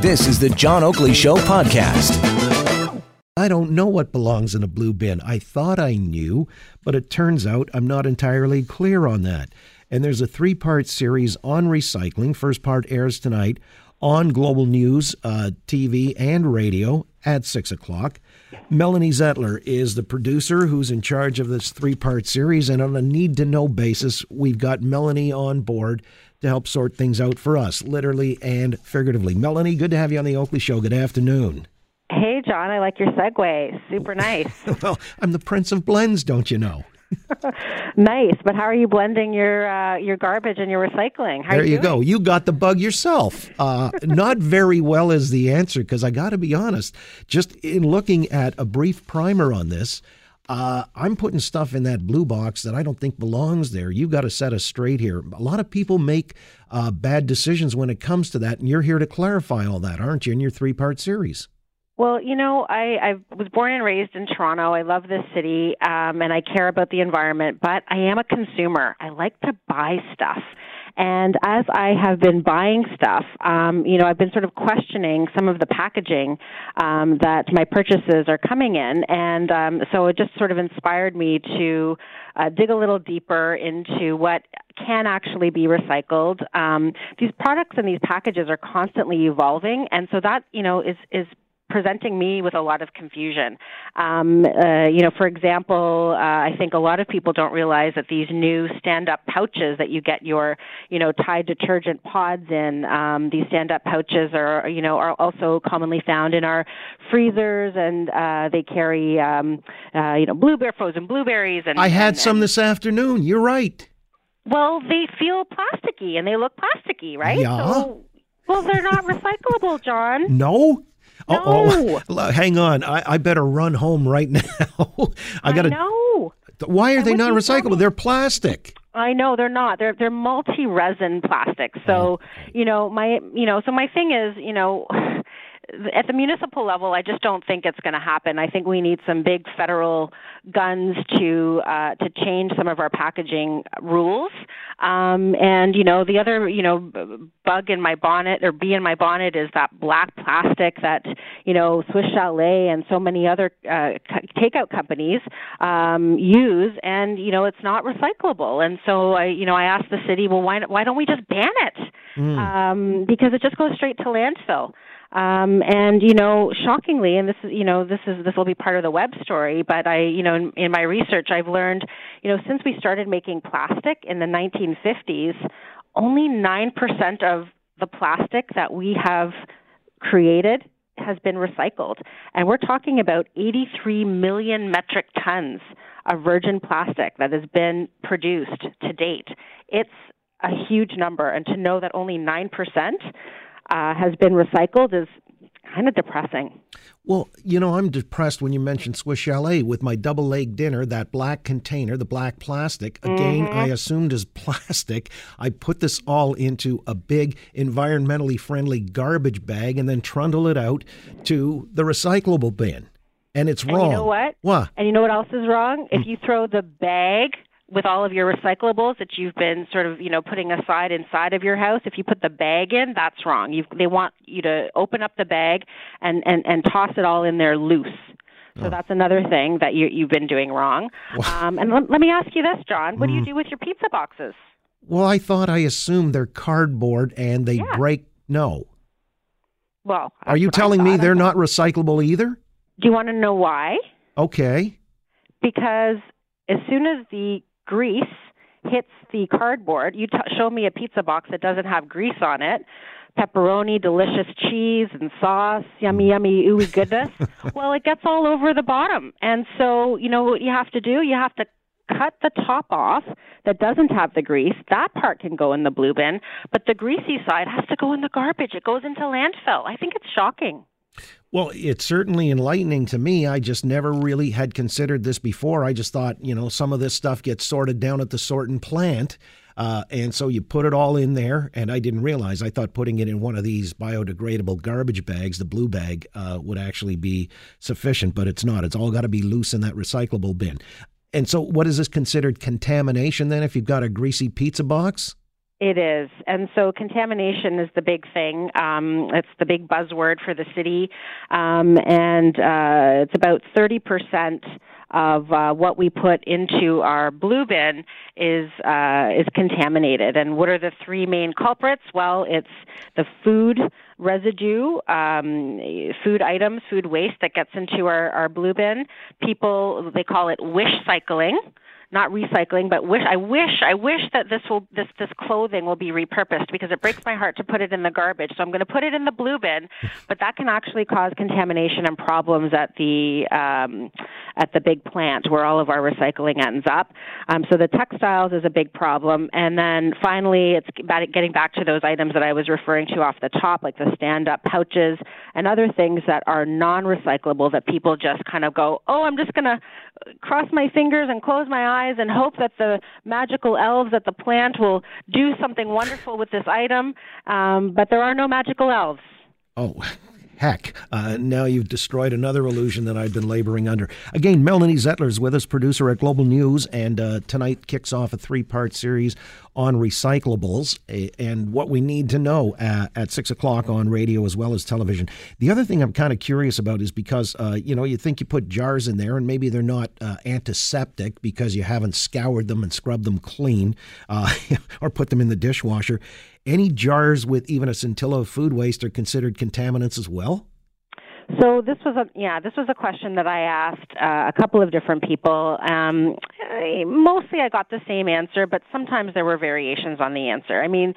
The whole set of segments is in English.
This is the John Oakley Show podcast. I don't know what belongs in a blue bin. I thought I knew, but it turns out I'm not entirely clear on that. And there's a three part series on recycling. First part airs tonight on Global News, uh, TV, and radio at 6 o'clock. Melanie Zettler is the producer who's in charge of this three part series. And on a need to know basis, we've got Melanie on board to help sort things out for us, literally and figuratively. Melanie, good to have you on the Oakley Show. Good afternoon. Hey, John, I like your segue. Super nice. well, I'm the prince of blends, don't you know? nice, but how are you blending your uh, your garbage and your recycling? How there you, you go. You got the bug yourself. Uh, not very well is the answer because I got to be honest. Just in looking at a brief primer on this, uh, I'm putting stuff in that blue box that I don't think belongs there. You've got to set us straight here. A lot of people make uh, bad decisions when it comes to that, and you're here to clarify all that, aren't you, in your three part series? Well, you know, I, I was born and raised in Toronto. I love this city, um, and I care about the environment, but I am a consumer. I like to buy stuff. And as I have been buying stuff, um, you know, I've been sort of questioning some of the packaging um, that my purchases are coming in, and um, so it just sort of inspired me to uh, dig a little deeper into what can actually be recycled. Um, these products and these packages are constantly evolving, and so that you know is is presenting me with a lot of confusion. Um, uh, you know, for example, uh, I think a lot of people don't realize that these new stand-up pouches that you get your, you know, Tide detergent pods in, um, these stand-up pouches are, you know, are also commonly found in our freezers, and uh, they carry, um, uh, you know, blueberry frozen blueberries. And I had and, some and, this afternoon. You're right. Well, they feel plasticky and they look plasticky, right? Yeah. So, well, they're not recyclable, John. No. Oh, oh, no. Oh, hang on. I, I better run home right now. I got to. No. Why are That they not recyclable? They're plastic. I know they're not. They're they're multi resin plastics. So oh. you know my you know so my thing is you know at the municipal level, I just don't think it's going to happen. I think we need some big federal guns to uh, to change some of our packaging rules. Um, and you know, the other you know bug in my bonnet or bee in my bonnet is that black plastic that you know Swiss Chalet and so many other uh, takeout companies um, use, and you know it's not recyclable. And so I you know I asked the city, well, why why don't we just ban it? Um, because it just goes straight to landfill. Um, and you know, shockingly, and this is you know this is this will be part of the web story, but I you know in, in my research I've learned you know since we started making plastic in the 1950s, only nine percent of the plastic that we have created has been recycled, and we're talking about 83 million metric tons of virgin plastic that has been produced to date. It's a huge number, and to know that only nine percent uh, has been recycled is kind of depressing. Well, you know, I'm depressed when you mention Swiss Chalet with my double leg dinner, that black container, the black plastic. Again, I assumed is plastic. I put this all into a big, environmentally friendly garbage bag and then trundle it out to the recyclable bin. And it's wrong. And you know what? What? And you know what else is wrong? If you throw the bag with all of your recyclables that you've been sort of, you know, putting aside inside of your house, if you put the bag in, that's wrong. You they want you to open up the bag and and and toss it all in there loose. So that's another thing that you you've been doing wrong. Um, and let, let me ask you this, John: What do you do with your pizza boxes? Well, I thought I assumed they're cardboard and they Yeah. break. No. Well, Are you telling me they're not recyclable either? Do you want to know why? Okay. because as soon as the grease hits the cardboard, you t- show me a pizza box that doesn't have grease on it, pepperoni, delicious cheese and sauce, yummy, yummy, ooey goodness. well, it gets all over the bottom. And so, you know what you have to do? You have to cut the top off that doesn't have the grease. That part can go in the blue bin, but the greasy side has to go in the garbage. It goes into landfill. I think it's shocking. Well, it's certainly enlightening to me. I just never really had considered this before. I just thought, you know, some of this stuff gets sorted down at the sorting plant. Uh, and so you put it all in there, and I didn't realize. I thought putting it in one of these biodegradable garbage bags, the blue bag, uh, would actually be sufficient, but it's not. It's all got to be loose in that recyclable bin. And so, what is this considered contamination then if you've got a greasy pizza box? It is. And so contamination is the big thing. Um, it's the big buzzword for the city. Um, and uh, it's about 30% of uh, what we put into our blue bin is uh, is contaminated. And what are the three main culprits? Well, it's the food residue, um, food items, food waste that gets into our, our blue bin. People they call it wish cycling not recycling, but wish I wish I wish that this will this this clothing will be repurposed because it breaks my heart to put it in the garbage. So I'm going to put it in the blue bin, but that can actually cause contamination and problems at the um, at the big plant where all of our recycling ends up. Um, so the textiles is a big problem, and then finally it's getting back to those items that I was referring to off the top, like the stand-up pouches and other things that are non-recyclable that people just kind of go, oh, I'm just going to cross my fingers and close my eyes and hope that the magical elves at the plant will do something wonderful with this item. Um, but there are no magical elves. Oh, heck. Uh, now you've destroyed another illusion that I've been laboring under. Again, Melanie Zettler is with us, producer at Global News, and uh, tonight kicks off a three part series on recyclables and what we need to know uh, at six o'clock on radio as well as television. The other thing I'm kind of curious about is because, uh, you know, you think you put jars in there and maybe they're not uh, antiseptic because you haven't scoured them and scrubbed them clean uh, or put them in the dishwasher. Any jars with even a scintilla of food waste are considered contaminants as well? So this was a yeah this was a question that I asked uh, a couple of different people. Um, mostly I got the same answer, but sometimes there were variations on the answer. I mean,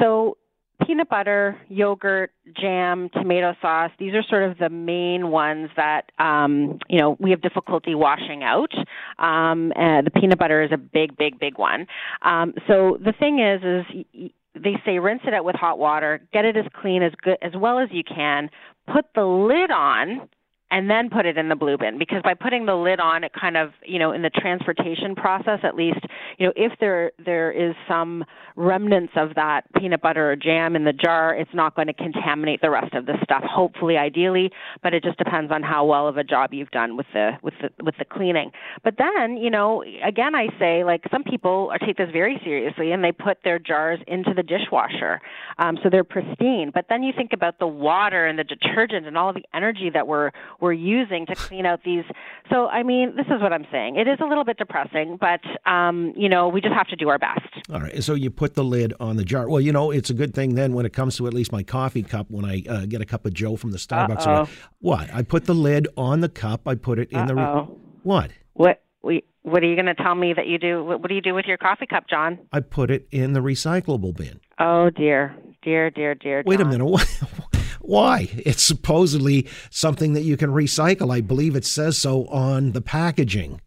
so peanut butter, yogurt, jam, tomato sauce. These are sort of the main ones that um, you know we have difficulty washing out. Um, and the peanut butter is a big, big, big one. Um, so the thing is, is they say rinse it out with hot water, get it as clean as good as well as you can, put the lid on and then put it in the blue bin. Because by putting the lid on it kind of you know in the transportation process at least you know if there there is some remnants of that peanut butter or jam in the jar it's not going to contaminate the rest of the stuff hopefully ideally. But it just depends on how well of a job you've done with the with the with the cleaning. But then you know again i say like some people are take this very seriously and they put their jars into the dishwasher um, so they're pristine. But then you think about the water and the detergent and all the energy that we're we're using to clean out these. So, I mean, this is what I'm saying. It is a little bit depressing, but, um, you know, we just have to do our best. All right. So you put the lid on the jar. Well, you know, it's a good thing then when it comes to at least my coffee cup when I uh, get a cup of Joe from the Starbucks. Or, what? I put the lid on the cup. I put it in Uh-oh. the. Re- what? What? We. What are you going to tell me that you do? What, what do you do with your coffee cup, John? I put it in the recyclable bin. Oh dear, dear, dear, dear. Wait a minute. Why? It's supposedly something that you can recycle. I believe it says so on the packaging.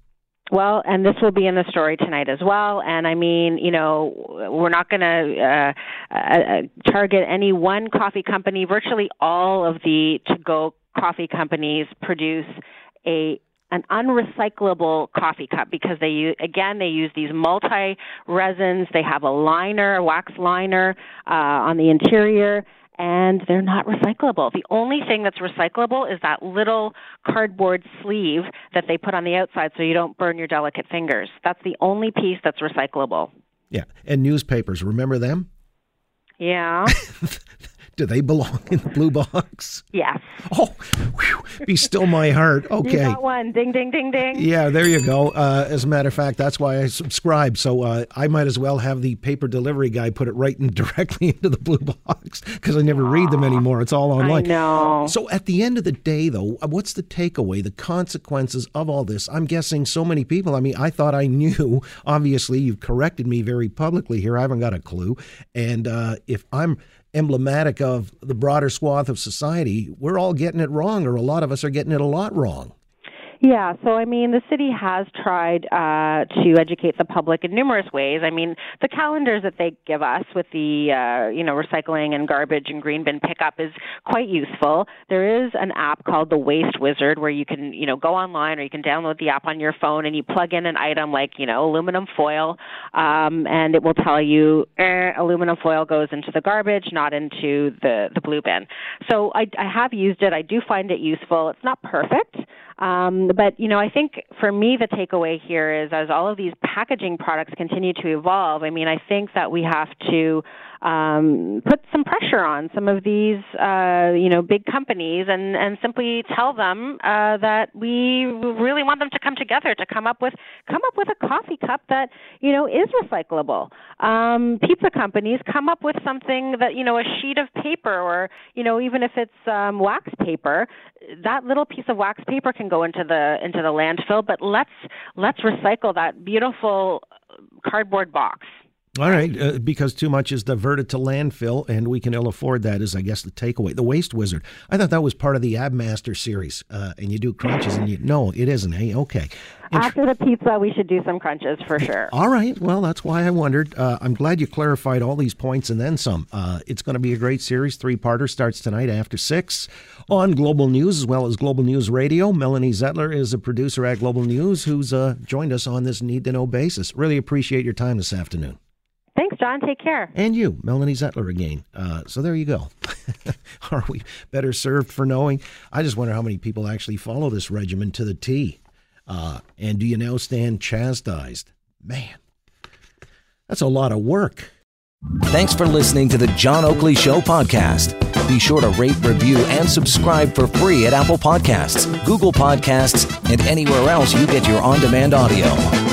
Well, and this will be in the story tonight as well. And I mean, you know, we're not going to uh, uh, target any one coffee company. Virtually all of the to-go coffee companies produce a an unrecyclable coffee cup because they use, again they use these multi resins. They have a liner, a wax liner uh, on the interior and they're not recyclable. The only thing that's recyclable is that little cardboard sleeve that they put on the outside so you don't burn your delicate fingers. That's the only piece that's recyclable. Yeah, and newspapers, remember them? Yeah. Do they belong in the blue box? Yes. Oh, whew, be still my heart. Okay. You got one. Ding, ding, ding, ding. Yeah, there you go. Uh, as a matter of fact, that's why I subscribe. So uh, I might as well have the paper delivery guy put it right in directly into the blue box because I never read them anymore. It's all online. I know. So at the end of the day, though, uh, what's the takeaway, the consequences of all this? I'm guessing so many people. I mean, I thought I knew. Obviously, you've corrected me very publicly here. I haven't got a clue. And uh, if I'm emblematic of the broader swath of society, we're all getting it wrong, or a lot of us are getting it a lot wrong. Yeah, so I mean, the city has tried uh, to educate the public in numerous ways. I mean, the calendars that they give us with the uh, you know recycling and garbage and green bin pickup is quite useful. There is an app called the Waste Wizard where you can you know go online or you can download the app on your phone and you plug in an item like you know aluminum foil, um, and it will tell you eh, aluminum foil goes into the garbage, not into the the blue bin. So I, I have used it. I do find it useful. It's not perfect. Um, but you know, I think for me the takeaway here is as all of these packaging products continue to evolve. I mean, I think that we have to um, put some pressure on some of these, uh, you know, big companies, and and simply tell them uh, that we really want them to come together to come up with come up with a coffee cup that you know is recyclable. Um, pizza companies come up with something that you know a sheet of paper, or you know even if it's um, wax paper, that little piece of wax paper can go into the into the landfill. But let's let's recycle that beautiful cardboard box. All right, uh, because too much is diverted to landfill, and we can ill afford that. Is I guess the takeaway. The Waste Wizard. I thought that was part of the Abmaster series, uh, and you do crunches, and you no, it isn't. Hey, okay. After the pizza, we should do some crunches for sure. All right. Well, that's why I wondered. Uh, I'm glad you clarified all these points and then some. Uh, it's going to be a great series. Three parter starts tonight after six on Global News as well as Global News Radio. Melanie Zettler is a producer at Global News who's uh, joined us on this need to know basis. Really appreciate your time this afternoon. Thanks, John. Take care. And you, Melanie Zettler again. Uh, so there you go. Are we better served for knowing? I just wonder how many people actually follow this regimen to the T. Uh, and do you now stand chastised? Man, that's a lot of work. Thanks for listening to the John Oakley Show podcast. Be sure to rate, review, and subscribe for free at Apple Podcasts, Google Podcasts, and anywhere else you get your on demand audio.